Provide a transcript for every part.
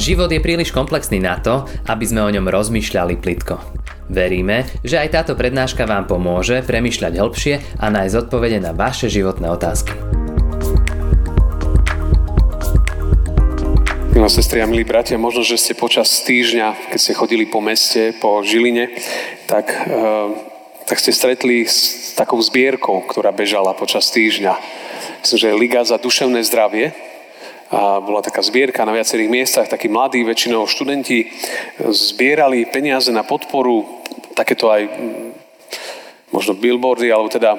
Život je príliš komplexný na to, aby sme o ňom rozmýšľali plitko. Veríme, že aj táto prednáška vám pomôže premýšľať hĺbšie a nájsť odpovede na vaše životné otázky. Milé sestri a milí bratia, možno, že ste počas týždňa, keď ste chodili po meste, po Žiline, tak, uh, tak ste stretli s takou zbierkou, ktorá bežala počas týždňa. Myslím, že Liga za duševné zdravie a bola taká zbierka na viacerých miestach, takí mladí, väčšinou študenti, zbierali peniaze na podporu, takéto aj možno billboardy, alebo teda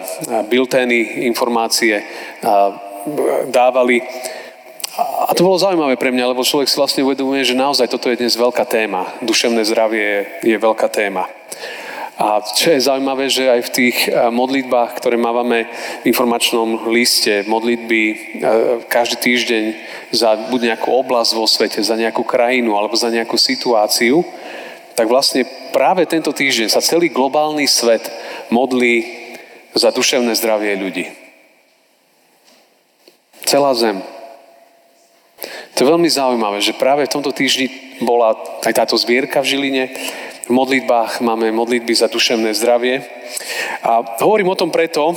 biltény, informácie dávali. A to bolo zaujímavé pre mňa, lebo človek si vlastne uvedomuje, že naozaj toto je dnes veľká téma. Duševné zdravie je veľká téma. A čo je zaujímavé, že aj v tých eh, modlitbách, ktoré máme v informačnom liste, modlitby eh, každý týždeň za buď nejakú oblasť vo svete, za nejakú krajinu alebo za nejakú situáciu, tak vlastne práve tento týždeň sa celý globálny svet modlí za duševné zdravie ľudí. Celá zem. To je veľmi zaujímavé, že práve v tomto týždni bola aj táto zbierka v Žiline, v modlitbách máme modlitby za duševné zdravie. A hovorím o tom preto,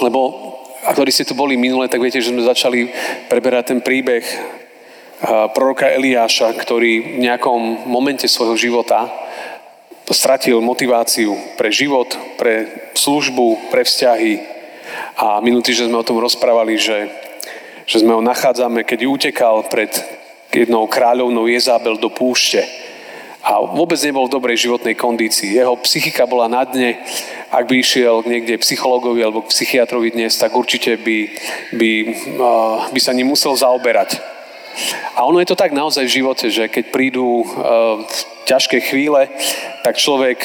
lebo a ste tu boli minule, tak viete, že sme začali preberať ten príbeh proroka Eliáša, ktorý v nejakom momente svojho života stratil motiváciu pre život, pre službu, pre vzťahy. A minulý že sme o tom rozprávali, že, že sme ho nachádzame, keď utekal pred jednou kráľovnou Jezabel do púšte a vôbec nebol v dobrej životnej kondícii. Jeho psychika bola na dne. Ak by išiel niekde psychologovi alebo psychiatrovi dnes, tak určite by, by, by sa ním musel zaoberať. A ono je to tak naozaj v živote, že keď prídu ťažké chvíle, tak človek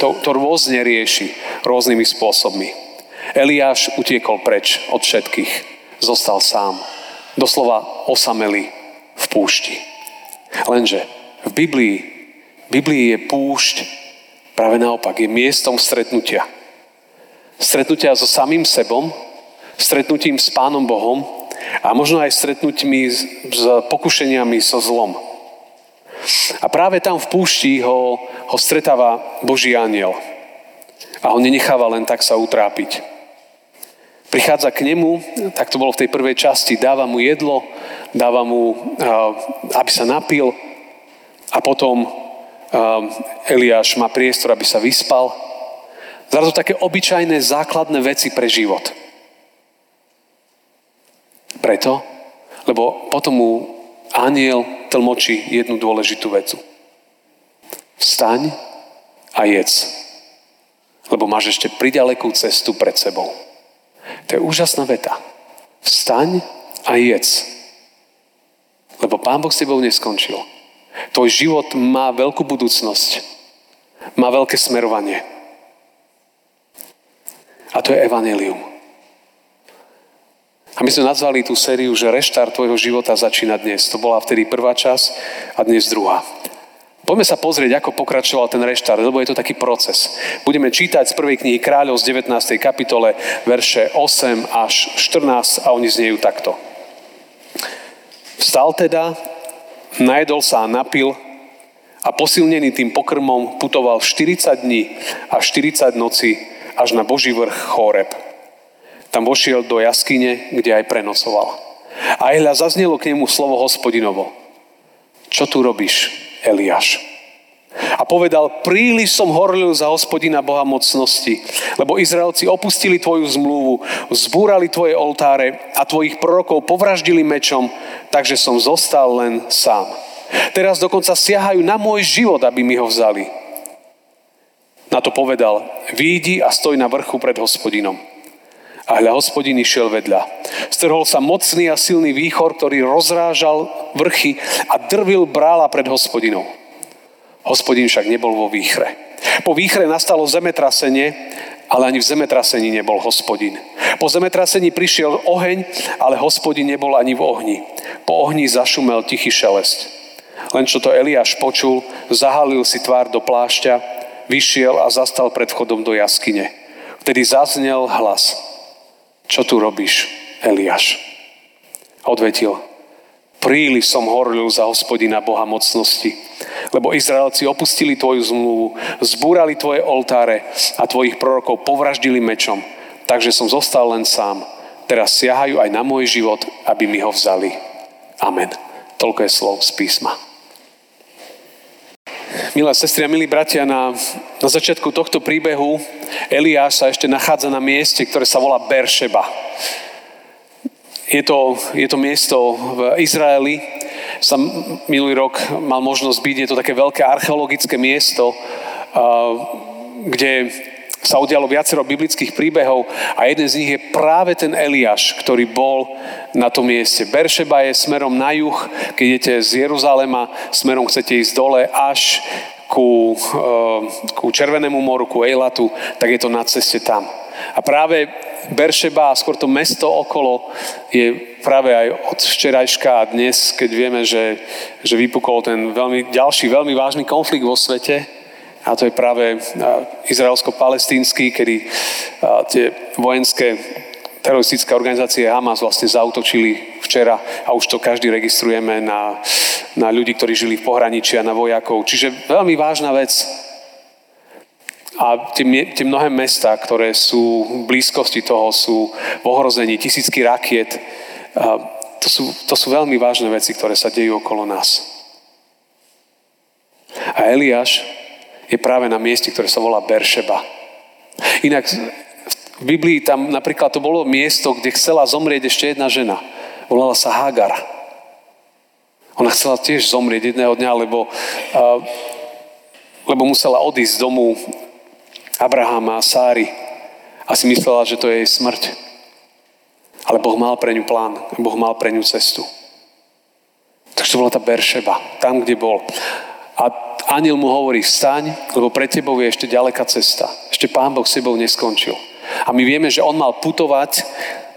to, to rôzne rieši, rôznymi spôsobmi. Eliáš utiekol preč od všetkých. Zostal sám. Doslova osamelý v púšti. Lenže v Biblii, v Biblii je púšť práve naopak, je miestom stretnutia. Stretnutia so samým sebom, stretnutím s Pánom Bohom a možno aj stretnutím s, s pokušeniami so zlom. A práve tam v púšti ho, ho stretáva Boží aniel. A ho nenecháva len tak sa utrápiť. Prichádza k nemu, tak to bolo v tej prvej časti, dáva mu jedlo, dáva mu, aby sa napil, a potom um, Eliáš má priestor, aby sa vyspal. Zrazu také obyčajné základné veci pre život. Preto, lebo potom mu aniel tlmočí jednu dôležitú vecu. Vstaň a jedz, lebo máš ešte pridalekú cestu pred sebou. To je úžasná veta. Vstaň a jedz, lebo Pán Boh s tebou neskončil. Tvoj život má veľkú budúcnosť. Má veľké smerovanie. A to je evanelium. A my sme nazvali tú sériu, že reštart tvojho života začína dnes. To bola vtedy prvá čas a dnes druhá. Poďme sa pozrieť, ako pokračoval ten reštart, lebo je to taký proces. Budeme čítať z prvej knihy Kráľov z 19. kapitole, verše 8 až 14 a oni znejú takto. Vstal teda najedol sa a napil a posilnený tým pokrmom putoval 40 dní a 40 noci až na Boží vrch Choreb. Tam vošiel do jaskyne, kde aj prenocoval. A hľa zaznelo k nemu slovo hospodinovo. Čo tu robíš, Eliáš? A povedal, príliš som horlil za hospodina Boha mocnosti, lebo Izraelci opustili tvoju zmluvu, zbúrali tvoje oltáre a tvojich prorokov povraždili mečom, takže som zostal len sám. Teraz dokonca siahajú na môj život, aby mi ho vzali. Na to povedal, výjdi a stoj na vrchu pred hospodinom. A hľa hospodin išiel vedľa. Strhol sa mocný a silný výchor, ktorý rozrážal vrchy a drvil brála pred hospodinou. Hospodin však nebol vo výchre. Po výchre nastalo zemetrasenie, ale ani v zemetrasení nebol hospodin. Po zemetrasení prišiel oheň, ale hospodin nebol ani v ohni. Po ohni zašumel tichý šelest. Len čo to Eliáš počul, zahalil si tvár do plášťa, vyšiel a zastal pred vchodom do jaskyne. Vtedy zaznel hlas. Čo tu robíš, Eliáš? Odvetil. Príliš som horlil za hospodina Boha mocnosti. Lebo Izraelci opustili tvoju zmluvu, zbúrali tvoje oltáre a tvojich prorokov povraždili mečom. Takže som zostal len sám. Teraz siahajú aj na môj život, aby mi ho vzali. Amen. Toľko je slov z písma. Milé sestry a milí bratia, na, na začiatku tohto príbehu Eliáš sa ešte nachádza na mieste, ktoré sa volá Beršeba. Je to, je to miesto v Izraeli. Som minulý rok mal možnosť byť, je to také veľké archeologické miesto, kde sa udialo viacero biblických príbehov a jeden z nich je práve ten Eliáš, ktorý bol na tom mieste. Beršeba je smerom na juh, keď idete z Jeruzalema, smerom chcete ísť dole až ku, ku Červenému moru, ku Ejlatu, tak je to na ceste tam. A práve Beršeba a skôr to mesto okolo je práve aj od včerajška a dnes, keď vieme, že, že vypukol ten veľmi, ďalší veľmi vážny konflikt vo svete, a to je práve izraelsko-palestínsky, kedy tie vojenské teroristické organizácie Hamas vlastne zautočili včera a už to každý registrujeme na, na ľudí, ktorí žili v pohraničí a na vojakov. Čiže veľmi vážna vec. A tie, tie mnohé mesta, ktoré sú v blízkosti toho, sú v ohrození tisícky rakiet. To, sú, to sú veľmi vážne veci, ktoré sa dejú okolo nás. A Eliáš je práve na mieste, ktoré sa volá Beršeba. Inak v Biblii tam napríklad to bolo miesto, kde chcela zomrieť ešte jedna žena. Volala sa Hagar. Ona chcela tiež zomrieť jedného dňa, lebo, lebo musela odísť z domu Abrahama a Sáry a si myslela, že to je jej smrť. Ale Boh mal pre ňu plán, Boh mal pre ňu cestu. Takže to bola tá Beršeba, tam, kde bol. A aniel mu hovorí, vstaň, lebo pre tebou je ešte ďaleká cesta. Ešte Pán Boh s tebou neskončil. A my vieme, že on mal putovať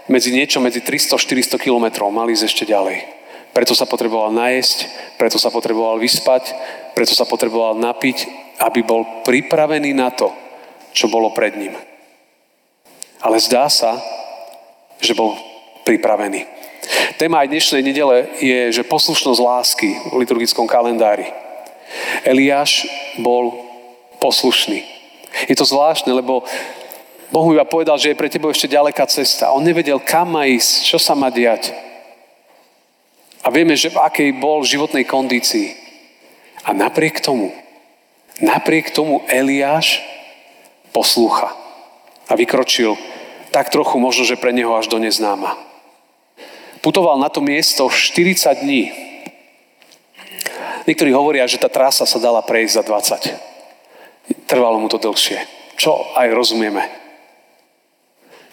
medzi niečo medzi 300-400 kilometrov, mal ísť ešte ďalej. Preto sa potreboval najesť, preto sa potreboval vyspať, preto sa potreboval napiť, aby bol pripravený na to, čo bolo pred ním. Ale zdá sa, že bol pripravený. Téma aj dnešnej nedele je, že poslušnosť lásky v liturgickom kalendári. Eliáš bol poslušný. Je to zvláštne, lebo Boh iba povedal, že je pre tebou ešte ďaleká cesta. On nevedel, kam má ísť, čo sa má diať. A vieme, že v akej bol životnej kondícii. A napriek tomu, napriek tomu Eliáš poslúcha. A vykročil tak trochu možno, že pre neho až do neznáma. Putoval na to miesto 40 dní. Niektorí hovoria, že tá trasa sa dala prejsť za 20. Trvalo mu to dlhšie. Čo aj rozumieme.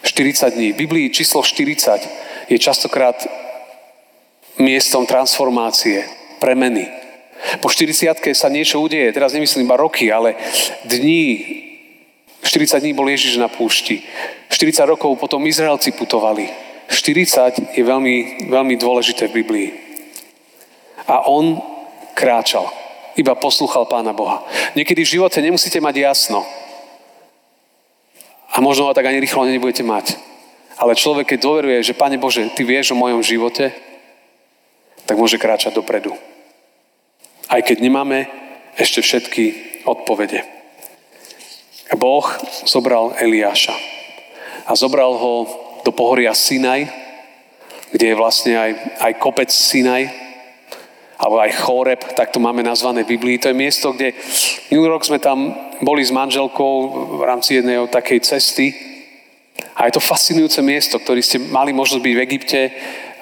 40 dní. V Biblii číslo 40 je častokrát miestom transformácie, premeny. Po 40 sa niečo udeje, teraz nemyslím iba roky, ale dní 40 dní bol Ježiš na púšti. 40 rokov potom Izraelci putovali. 40 je veľmi, veľmi dôležité v Biblii. A on kráčal. Iba poslúchal Pána Boha. Niekedy v živote nemusíte mať jasno. A možno ho tak ani rýchlo nebudete mať. Ale človek, keď dôveruje, že Pane Bože, Ty vieš o mojom živote, tak môže kráčať dopredu. Aj keď nemáme ešte všetky odpovede. Boh zobral Eliáša a zobral ho do pohoria Sinaj, kde je vlastne aj, aj kopec Sinaj, alebo aj Choreb, tak to máme nazvané v Biblii. To je miesto, kde minulý rok sme tam boli s manželkou v rámci jednej takej cesty. A je to fascinujúce miesto, ktorý ste mali možnosť byť v Egypte,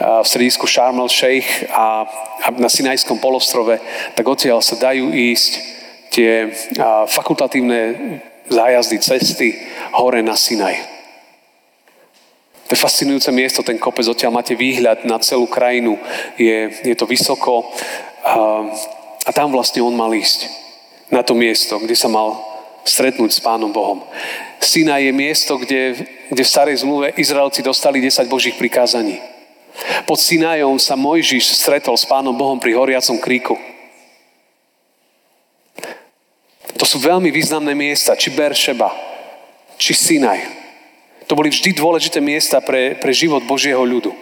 v stredisku Sharm el Sheikh a, a na Sinajskom polostrove, tak odtiaľ sa dajú ísť tie fakultatívne zájazdy, cesty hore na Sinaj. To je fascinujúce miesto, ten kopec, odtiaľ máte výhľad na celú krajinu, je, je to vysoko a, a tam vlastne on mal ísť. Na to miesto, kde sa mal stretnúť s Pánom Bohom. Sinaj je miesto, kde, kde v starej zmluve Izraelci dostali 10 Božích prikázaní. Pod Sinajom sa Mojžiš stretol s Pánom Bohom pri horiacom kríku. To sú veľmi významné miesta, či Beršeba, či Sinaj. To boli vždy dôležité miesta pre, pre život Božieho ľudu.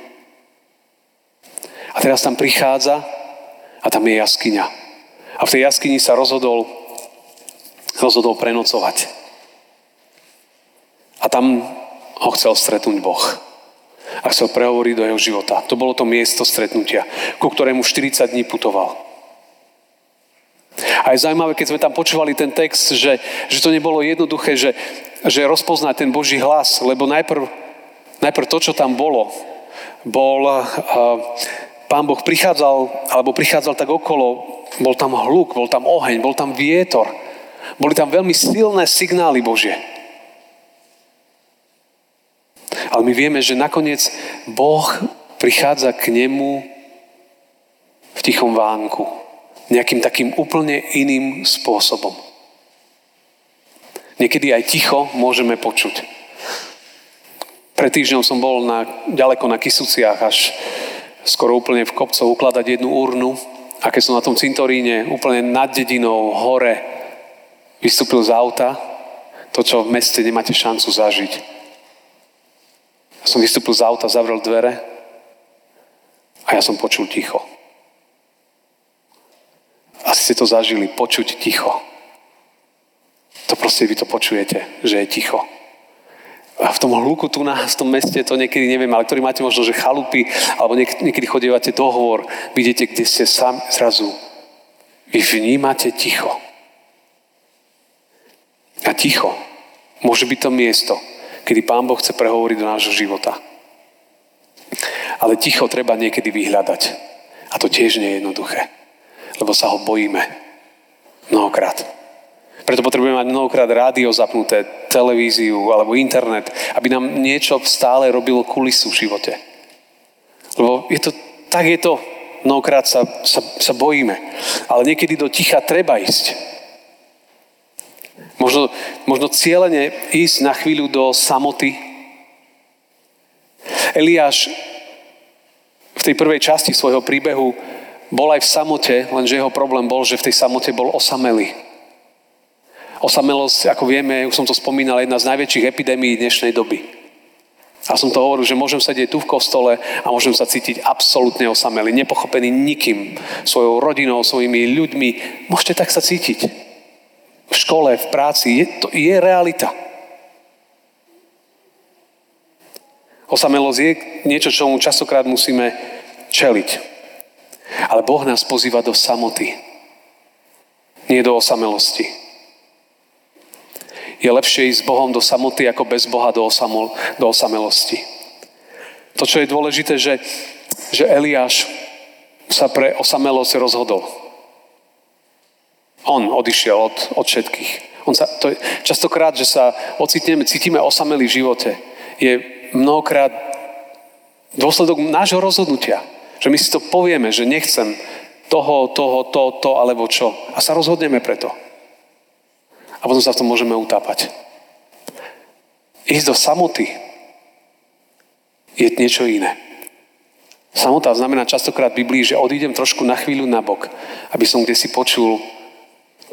A teraz tam prichádza a tam je jaskyňa. A v tej jaskyni sa rozhodol, rozhodol prenocovať. A tam ho chcel stretnúť Boh. A chcel prehovoriť do jeho života. To bolo to miesto stretnutia, ku ktorému 40 dní putoval. A je zaujímavé, keď sme tam počúvali ten text, že, že to nebolo jednoduché, že, že rozpoznať ten Boží hlas, lebo najprv, najprv to, čo tam bolo, bol, uh, pán Boh prichádzal, alebo prichádzal tak okolo, bol tam hluk, bol tam oheň, bol tam vietor. Boli tam veľmi silné signály Božie. Ale my vieme, že nakoniec Boh prichádza k nemu v tichom vánku. Nejakým takým úplne iným spôsobom. Niekedy aj ticho môžeme počuť. Pred týždňom som bol na, ďaleko na Kisuciach, až skoro úplne v kopcoch ukladať jednu urnu. A keď som na tom cintoríne úplne nad dedinou hore vystúpil z auta, to, čo v meste nemáte šancu zažiť. Ja som vystúpil z auta, zavrel dvere a ja som počul ticho. Asi ste to zažili, počuť ticho. To proste vy to počujete, že je ticho. A v tom hluku tu na, v tom meste, to niekedy neviem, ale ktorý máte možno, že chalupy, alebo niek- niekedy chodívate dohovor, vidíte, kde ste sám zrazu. Vy vnímate ticho. A ticho môže byť to miesto, kedy Pán Boh chce prehovoriť do nášho života. Ale ticho treba niekedy vyhľadať. A to tiež nie je jednoduché. Lebo sa ho bojíme. Mnohokrát. Preto potrebujeme mať mnohokrát rádio zapnuté, televíziu alebo internet, aby nám niečo stále robilo kulisu v živote. Lebo je to, tak je to. Mnohokrát sa, sa, sa bojíme. Ale niekedy do ticha treba ísť. Možno, možno cieľene ísť na chvíľu do samoty. Eliáš v tej prvej časti svojho príbehu bol aj v samote, lenže jeho problém bol, že v tej samote bol osamelý. Osamelosť, ako vieme, už som to spomínal, je jedna z najväčších epidémií dnešnej doby. A som to hovoril, že môžem sedieť tu v kostole a môžem sa cítiť absolútne osamelý, nepochopený nikým, svojou rodinou, svojimi ľuďmi. Môžete tak sa cítiť. V škole, v práci, je, to je realita. Osamelosť je niečo, čomu častokrát musíme čeliť. Ale Boh nás pozýva do samoty. Nie do osamelosti je lepšie ísť s Bohom do samoty ako bez Boha do, osamol, do osamelosti. To, čo je dôležité, že, že Eliáš sa pre osamelosť rozhodol. On odišiel od, od všetkých. On sa, to je, častokrát, že sa ocitneme, cítime osamelí v živote, je mnohokrát dôsledok nášho rozhodnutia. Že my si to povieme, že nechcem toho, toho, to, to, alebo čo. A sa rozhodneme preto a potom sa v tom môžeme utápať. Ísť do samoty je niečo iné. Samota znamená častokrát v Biblii, že odídem trošku na chvíľu na bok, aby som kde si počul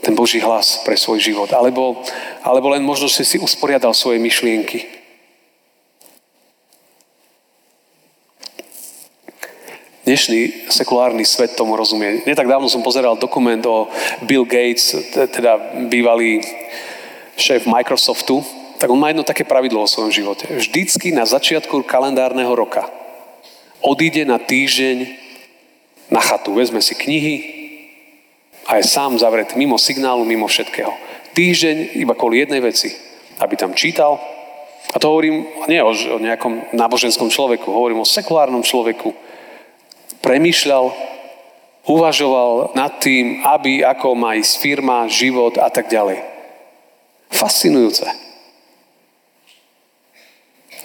ten Boží hlas pre svoj život. Alebo, alebo len možno, že si usporiadal svoje myšlienky. Dnešný sekulárny svet tomu rozumie. Netak dávno som pozeral dokument o Bill Gates, teda bývalý šéf Microsoftu, tak on má jedno také pravidlo o svojom živote. Vždycky na začiatku kalendárneho roka odíde na týždeň na chatu, vezme si knihy a je sám zavretý mimo signálu, mimo všetkého. Týždeň iba kvôli jednej veci, aby tam čítal. A to hovorím nie o, o nejakom náboženskom človeku, hovorím o sekulárnom človeku, premýšľal, uvažoval nad tým, aby, ako má ísť firma, život a tak ďalej. Fascinujúce.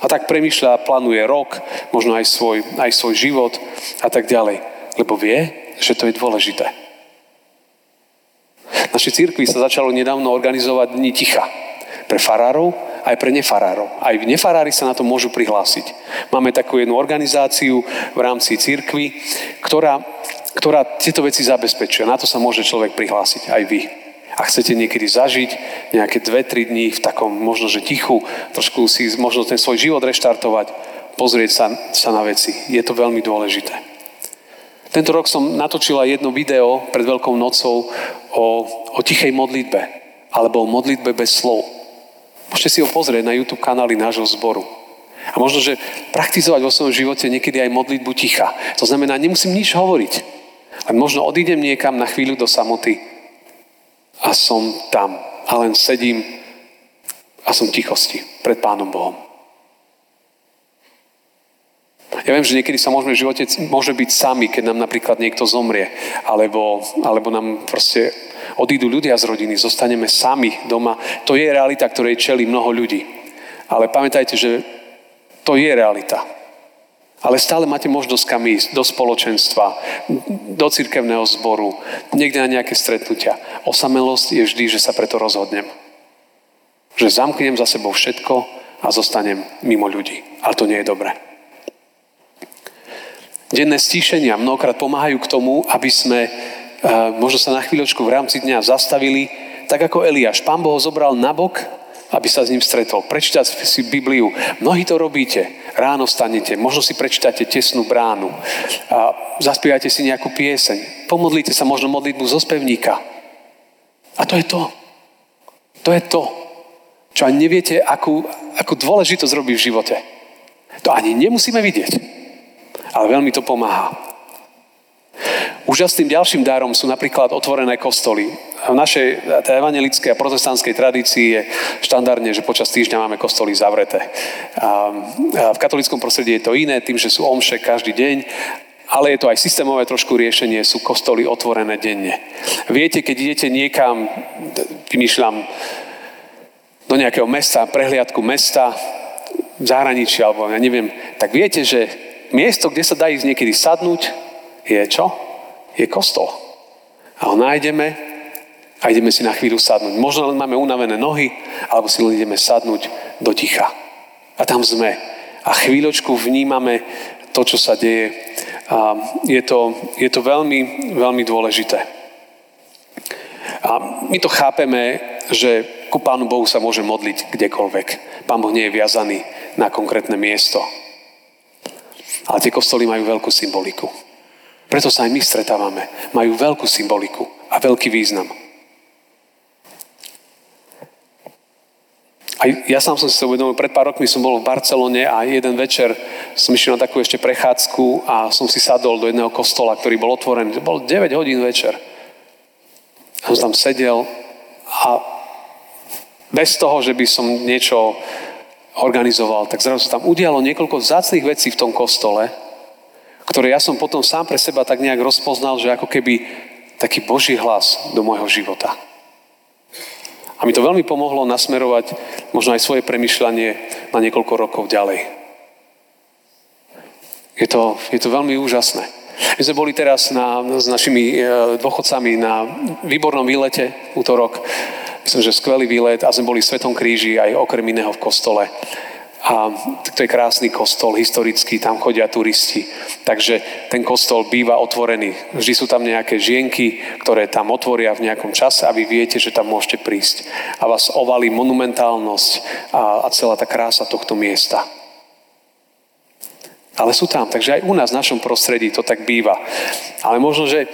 A tak premýšľa, plánuje rok, možno aj svoj, aj svoj život a tak ďalej. Lebo vie, že to je dôležité. V našej církvi sa začalo nedávno organizovať dni ticha. Pre farárov, aj pre nefarárov. Aj nefarári sa na to môžu prihlásiť. Máme takú jednu organizáciu v rámci církvy, ktorá, ktorá tieto veci zabezpečuje. Na to sa môže človek prihlásiť, aj vy. A chcete niekedy zažiť nejaké dve, tri dní v takom možno, že tichu, trošku si možno ten svoj život reštartovať, pozrieť sa, sa na veci. Je to veľmi dôležité. Tento rok som natočila jedno video pred Veľkou nocou o, o tichej modlitbe alebo o modlitbe bez slov. Môžete si ho pozrieť na YouTube kanály nášho zboru. A možno, že praktizovať vo svojom živote niekedy aj modlitbu ticha. To znamená, nemusím nič hovoriť. Len možno odídem niekam na chvíľu do samoty a som tam. A len sedím a som v tichosti pred Pánom Bohom. Ja viem, že niekedy sa môžeme v živote môže byť sami, keď nám napríklad niekto zomrie, alebo, alebo nám proste odídu ľudia z rodiny, zostaneme sami doma. To je realita, ktorej čeli mnoho ľudí. Ale pamätajte, že to je realita. Ale stále máte možnosť kam ísť, do spoločenstva, do cirkevného zboru, niekde na nejaké stretnutia. Osamelosť je vždy, že sa preto rozhodnem. Že zamknem za sebou všetko a zostanem mimo ľudí. A to nie je dobré. Denné stíšenia mnohokrát pomáhajú k tomu, aby sme možno sa na chvíľočku v rámci dňa zastavili, tak ako Eliáš. Pán Boh ho zobral nabok, aby sa s ním stretol. Prečítať si Bibliu. Mnohí to robíte. Ráno stanete, možno si prečítate tesnú bránu. A zaspievate si nejakú pieseň. Pomodlite sa možno modlitbu zo spevníka. A to je to. To je to, čo ani neviete, akú, akú dôležitosť robí v živote. To ani nemusíme vidieť ale veľmi to pomáha. Úžasným ďalším dárom sú napríklad otvorené kostoly. V našej evangelickej a protestantskej tradícii je štandardne, že počas týždňa máme kostoly zavreté. A v katolickom prostredí je to iné, tým, že sú omše každý deň, ale je to aj systémové trošku riešenie, sú kostoly otvorené denne. Viete, keď idete niekam, vymýšľam, do nejakého mesta, prehliadku mesta, v zahraničí, alebo ja neviem, tak viete, že miesto, kde sa dá ísť niekedy sadnúť, je čo? Je kostol. A ho nájdeme a ideme si na chvíľu sadnúť. Možno len máme unavené nohy, alebo si len ideme sadnúť do ticha. A tam sme. A chvíľočku vnímame to, čo sa deje. A je to, je to veľmi, veľmi dôležité. A my to chápeme, že ku Pánu Bohu sa môže modliť kdekoľvek. Pán Boh nie je viazaný na konkrétne miesto. Ale tie kostoly majú veľkú symboliku. Preto sa aj my stretávame. Majú veľkú symboliku a veľký význam. A ja sám som si to uvedomil, pred pár rokmi som bol v Barcelone a jeden večer som išiel na takú ešte prechádzku a som si sadol do jedného kostola, ktorý bol otvorený. To bol 9 hodín večer. A som tam sedel a bez toho, že by som niečo organizoval, tak zrazu sa tam udialo niekoľko zácných vecí v tom kostole, ktoré ja som potom sám pre seba tak nejak rozpoznal, že ako keby taký Boží hlas do môjho života. A mi to veľmi pomohlo nasmerovať možno aj svoje premyšľanie na niekoľko rokov ďalej. Je to, je to veľmi úžasné. My sme boli teraz na, s našimi e, dôchodcami na výbornom výlete útorok Myslím, že skvelý výlet a sme boli v Svetom kríži aj okrem iného v kostole. A to je krásny kostol, historický, tam chodia turisti. Takže ten kostol býva otvorený. Vždy sú tam nejaké žienky, ktoré tam otvoria v nejakom čase a vy viete, že tam môžete prísť. A vás ovalí monumentálnosť a, a celá tá krása tohto miesta. Ale sú tam, takže aj u nás v našom prostredí to tak býva. Ale možno, že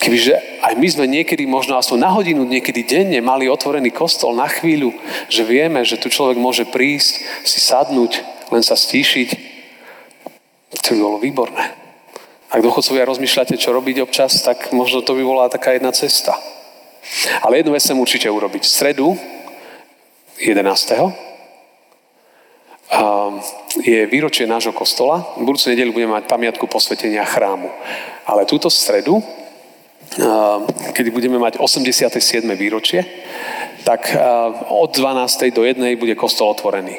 Kebyže aj my sme niekedy, možno aspoň na hodinu, niekedy denne mali otvorený kostol na chvíľu, že vieme, že tu človek môže prísť, si sadnúť, len sa stíšiť, to by bolo výborné. Ak dochodcovia rozmýšľate, čo robiť občas, tak možno to by bola taká jedna cesta. Ale jednu vec chcem určite urobiť. V stredu 11. je výročie nášho kostola. V budúcu nedelu budeme mať pamiatku posvetenia chrámu. Ale túto stredu kedy budeme mať 87. výročie, tak od 12. do 1. bude kostol otvorený.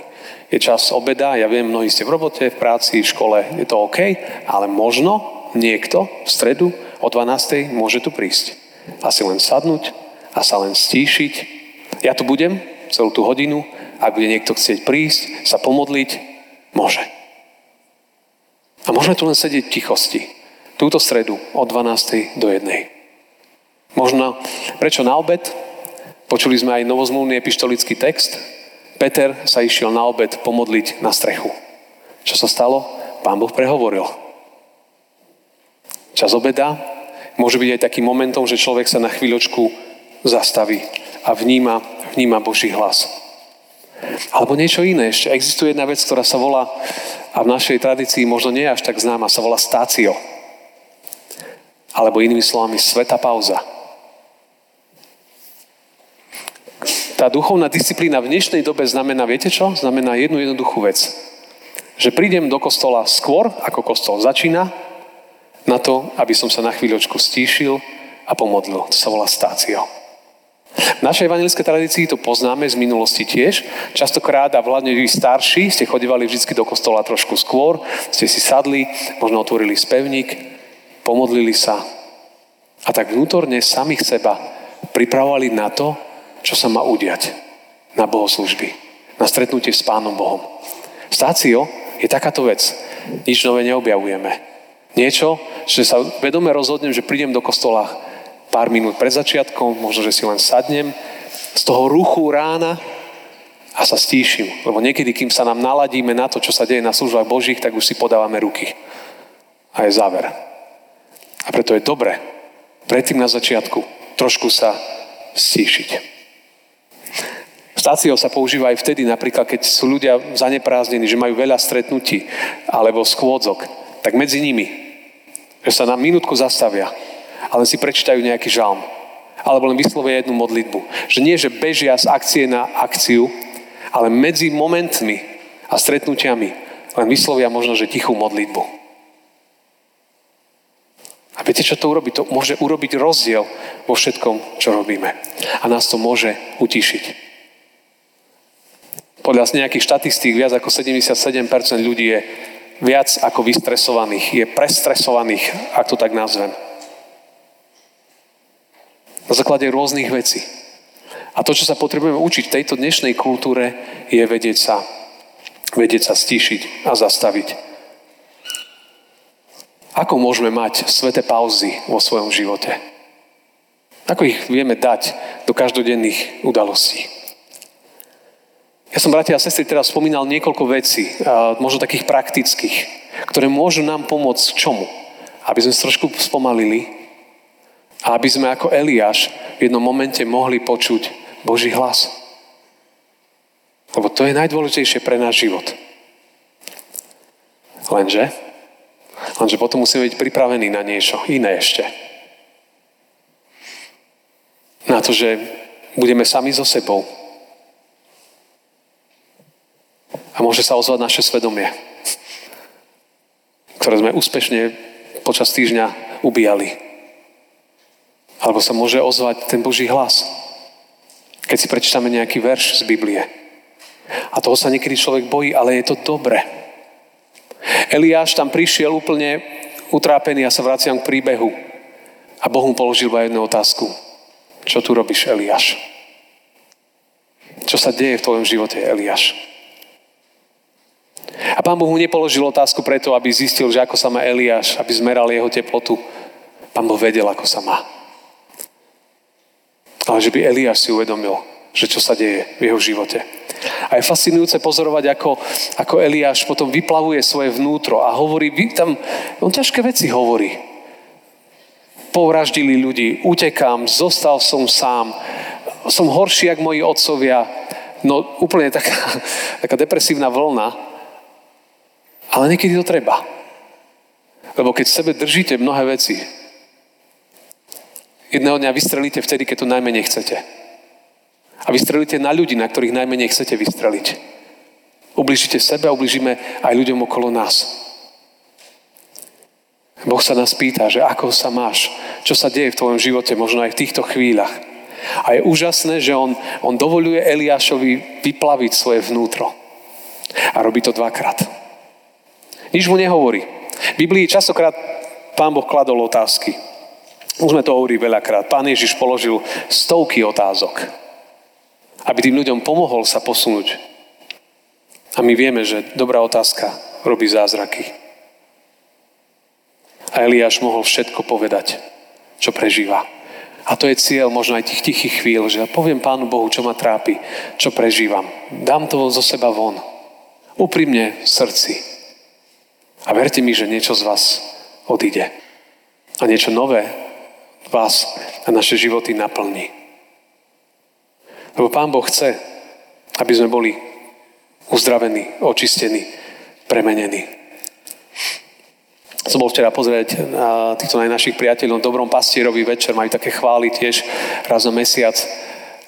Je čas obeda, ja viem, mnohí ste v robote, v práci, v škole, je to OK, ale možno niekto v stredu o 12. môže tu prísť. A si len sadnúť a sa len stíšiť. Ja tu budem celú tú hodinu, ak bude niekto chcieť prísť, sa pomodliť, môže. A môžeme tu len sedieť v tichosti. Túto stredu od 12. do 1. Možno, prečo na obed? Počuli sme aj novozmluvný epištolický text. Peter sa išiel na obed pomodliť na strechu. Čo sa stalo? Pán Boh prehovoril. čas obeda, môže byť aj takým momentom, že človek sa na chvíľočku zastaví a vníma, vníma Boží hlas. Alebo niečo iné ešte. Existuje jedna vec, ktorá sa volá, a v našej tradícii možno nie až tak známa, sa volá stácio. Alebo inými slovami, sveta pauza. Tá duchovná disciplína v dnešnej dobe znamená, viete čo? Znamená jednu jednoduchú vec. Že prídem do kostola skôr, ako kostol začína, na to, aby som sa na chvíľočku stíšil a pomodlil. To sa volá stácio. V našej evangelickej tradícii to poznáme z minulosti tiež. Častokrát a hlavne vy starší ste chodívali vždy do kostola trošku skôr, ste si sadli, možno otvorili spevník, pomodlili sa a tak vnútorne samých seba pripravovali na to, čo sa má udiať na bohoslužby, na stretnutie s Pánom Bohom. Stácio je takáto vec. Nič nové neobjavujeme. Niečo, že sa vedome rozhodnem, že prídem do kostola pár minút pred začiatkom, možno, že si len sadnem z toho ruchu rána a sa stíšim. Lebo niekedy, kým sa nám naladíme na to, čo sa deje na službách Božích, tak už si podávame ruky. A je záver. A preto je dobre predtým na začiatku trošku sa stíšiť. Stácio sa používa aj vtedy, napríklad keď sú ľudia zaneprázdnení, že majú veľa stretnutí alebo schôdzok, tak medzi nimi, že sa na minútku zastavia, ale si prečítajú nejaký žalm. Alebo len vyslovia jednu modlitbu. Že nie, že bežia z akcie na akciu, ale medzi momentmi a stretnutiami len vyslovia možno, že tichú modlitbu. A viete, čo to urobí? To môže urobiť rozdiel vo všetkom, čo robíme. A nás to môže utišiť. Podľa nejakých štatistík viac ako 77% ľudí je viac ako vystresovaných, je prestresovaných, ak to tak nazvem. Na základe rôznych vecí. A to, čo sa potrebujeme učiť v tejto dnešnej kultúre, je vedieť sa, vedieť sa stíšiť a zastaviť. Ako môžeme mať sveté pauzy vo svojom živote? Ako ich vieme dať do každodenných udalostí? Ja som, bratia a sestry, teraz spomínal niekoľko vecí, možno takých praktických, ktoré môžu nám pomôcť k čomu? Aby sme trošku spomalili a aby sme ako Eliáš v jednom momente mohli počuť Boží hlas. Lebo to je najdôležitejšie pre náš život. Lenže, lenže potom musíme byť pripravení na niečo iné ešte. Na to, že budeme sami so sebou A môže sa ozvať naše svedomie, ktoré sme úspešne počas týždňa ubíjali. Alebo sa môže ozvať ten Boží hlas, keď si prečítame nejaký verš z Biblie. A toho sa niekedy človek bojí, ale je to dobre. Eliáš tam prišiel úplne utrápený a sa vraciam k príbehu. A Boh mu položil iba jednu otázku. Čo tu robíš, Eliáš? Čo sa deje v tvojom živote, Eliáš? A pán Boh mu nepoložil otázku preto, aby zistil, že ako sa má Eliáš, aby zmeral jeho teplotu. Pán Boh vedel, ako sa má. Ale že by Eliáš si uvedomil, že čo sa deje v jeho živote. A je fascinujúce pozorovať, ako, ako Eliáš potom vyplavuje svoje vnútro a hovorí, tam, on ťažké veci hovorí. Povraždili ľudí, utekám, zostal som sám, som horší, ako moji otcovia. No úplne taká, taká depresívna vlna. Ale niekedy to treba. Lebo keď v sebe držíte mnohé veci, jedného dňa vystrelíte vtedy, keď to najmenej chcete. A vystrelíte na ľudí, na ktorých najmenej chcete vystreliť. Ubližíte sebe a ubližíme aj ľuďom okolo nás. Boh sa nás pýta, že ako sa máš, čo sa deje v tvojom živote, možno aj v týchto chvíľach. A je úžasné, že on, on dovoluje Eliášovi vyplaviť svoje vnútro. A robí to dvakrát. Nič mu nehovorí. V Biblii častokrát pán Boh kladol otázky. Už sme to hovorili veľakrát. Pán Ježiš položil stovky otázok, aby tým ľuďom pomohol sa posunúť. A my vieme, že dobrá otázka robí zázraky. A Eliáš mohol všetko povedať, čo prežíva. A to je cieľ možno aj tých tichých chvíľ, že ja poviem Pánu Bohu, čo ma trápi, čo prežívam. Dám to zo seba von. Úprimne v srdci. A verte mi, že niečo z vás odíde. a niečo nové vás a naše životy naplní. Lebo Pán Boh chce, aby sme boli uzdravení, očistení, premenení. Som bol včera pozrieť na týchto najnašich priateľov Dobrom pastierovi večer, majú také chvály tiež raz za mesiac.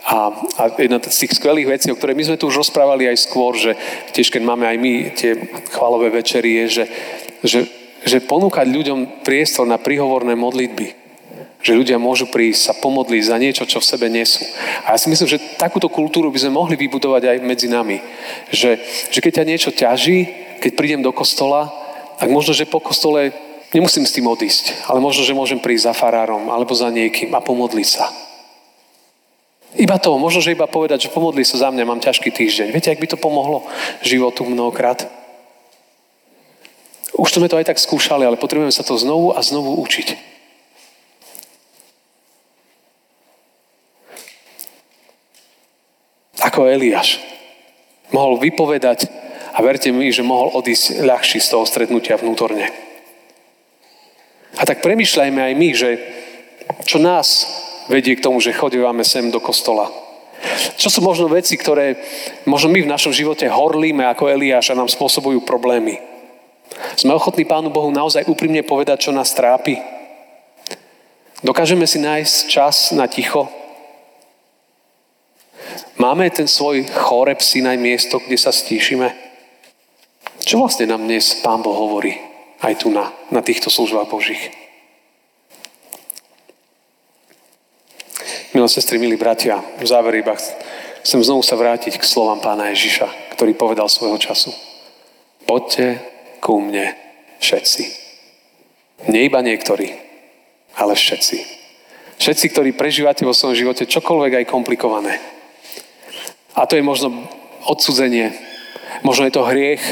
A, a jedna z tých skvelých vecí, o ktorej my sme tu už rozprávali aj skôr, že tiež keď máme aj my tie chválové večery, je, že, že, že ponúkať ľuďom priestor na príhovorné modlitby. Že ľudia môžu prísť sa pomodliť za niečo, čo v sebe nesú. A ja si myslím, že takúto kultúru by sme mohli vybudovať aj medzi nami. Že, že keď ťa niečo ťaží, keď prídem do kostola, tak možno, že po kostole nemusím s tým odísť, ale možno, že môžem prísť za farárom alebo za niekým a pomodliť sa. Iba to, možno, že iba povedať, že pomodli sa za mňa, mám ťažký týždeň. Viete, ak by to pomohlo životu mnohokrát? Už sme to aj tak skúšali, ale potrebujeme sa to znovu a znovu učiť. ako Eliáš. Mohol vypovedať a verte mi, že mohol odísť ľahší z toho stretnutia vnútorne. A tak premyšľajme aj my, že čo nás vedie k tomu, že chodívame sem do kostola. Čo sú možno veci, ktoré možno my v našom živote horlíme ako Eliáš a nám spôsobujú problémy. Sme ochotní Pánu Bohu naozaj úprimne povedať, čo nás trápi. Dokážeme si nájsť čas na ticho, Máme ten svoj choreb synaj miesto, kde sa stíšime? Čo vlastne nám dnes Pán Boh hovorí aj tu na, na týchto službách Božích? Milé sestry, milí bratia, v závere iba chcem znovu sa vrátiť k slovám pána Ježiša, ktorý povedal svojho času. Poďte ku mne všetci. Nie iba niektorí, ale všetci. Všetci, ktorí prežívate vo svojom živote čokoľvek aj komplikované a to je možno odsudzenie. Možno je to hriech.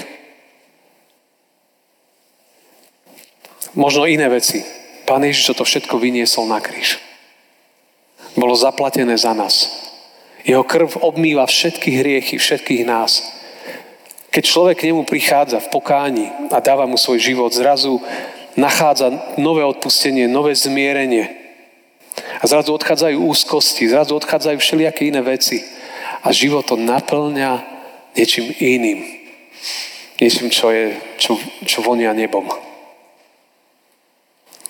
Možno iné veci. Pán Ježiš to všetko vyniesol na kríž. Bolo zaplatené za nás. Jeho krv obmýva všetky hriechy, všetkých nás. Keď človek k nemu prichádza v pokáni a dáva mu svoj život, zrazu nachádza nové odpustenie, nové zmierenie. A zrazu odchádzajú úzkosti, zrazu odchádzajú všelijaké iné veci a život to naplňa niečím iným. Niečím, čo, je, čo, čo vonia nebom.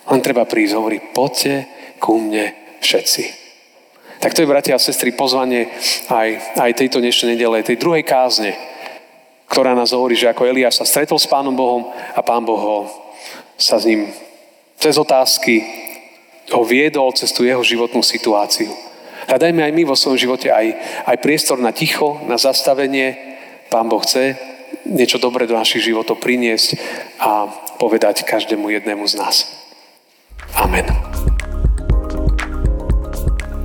Len treba prísť, hovorí, poďte ku mne všetci. Tak to je, bratia a sestry, pozvanie aj, aj tejto dnešnej nedele, tej druhej kázne, ktorá nás hovorí, že ako Eliáš sa stretol s Pánom Bohom a Pán Boh ho sa s ním cez otázky ho viedol cez tú jeho životnú situáciu. Hľadajme aj my vo svojom živote aj, aj priestor na ticho, na zastavenie. Pán Boh chce niečo dobré do našich životov priniesť a povedať každému jednému z nás. Amen.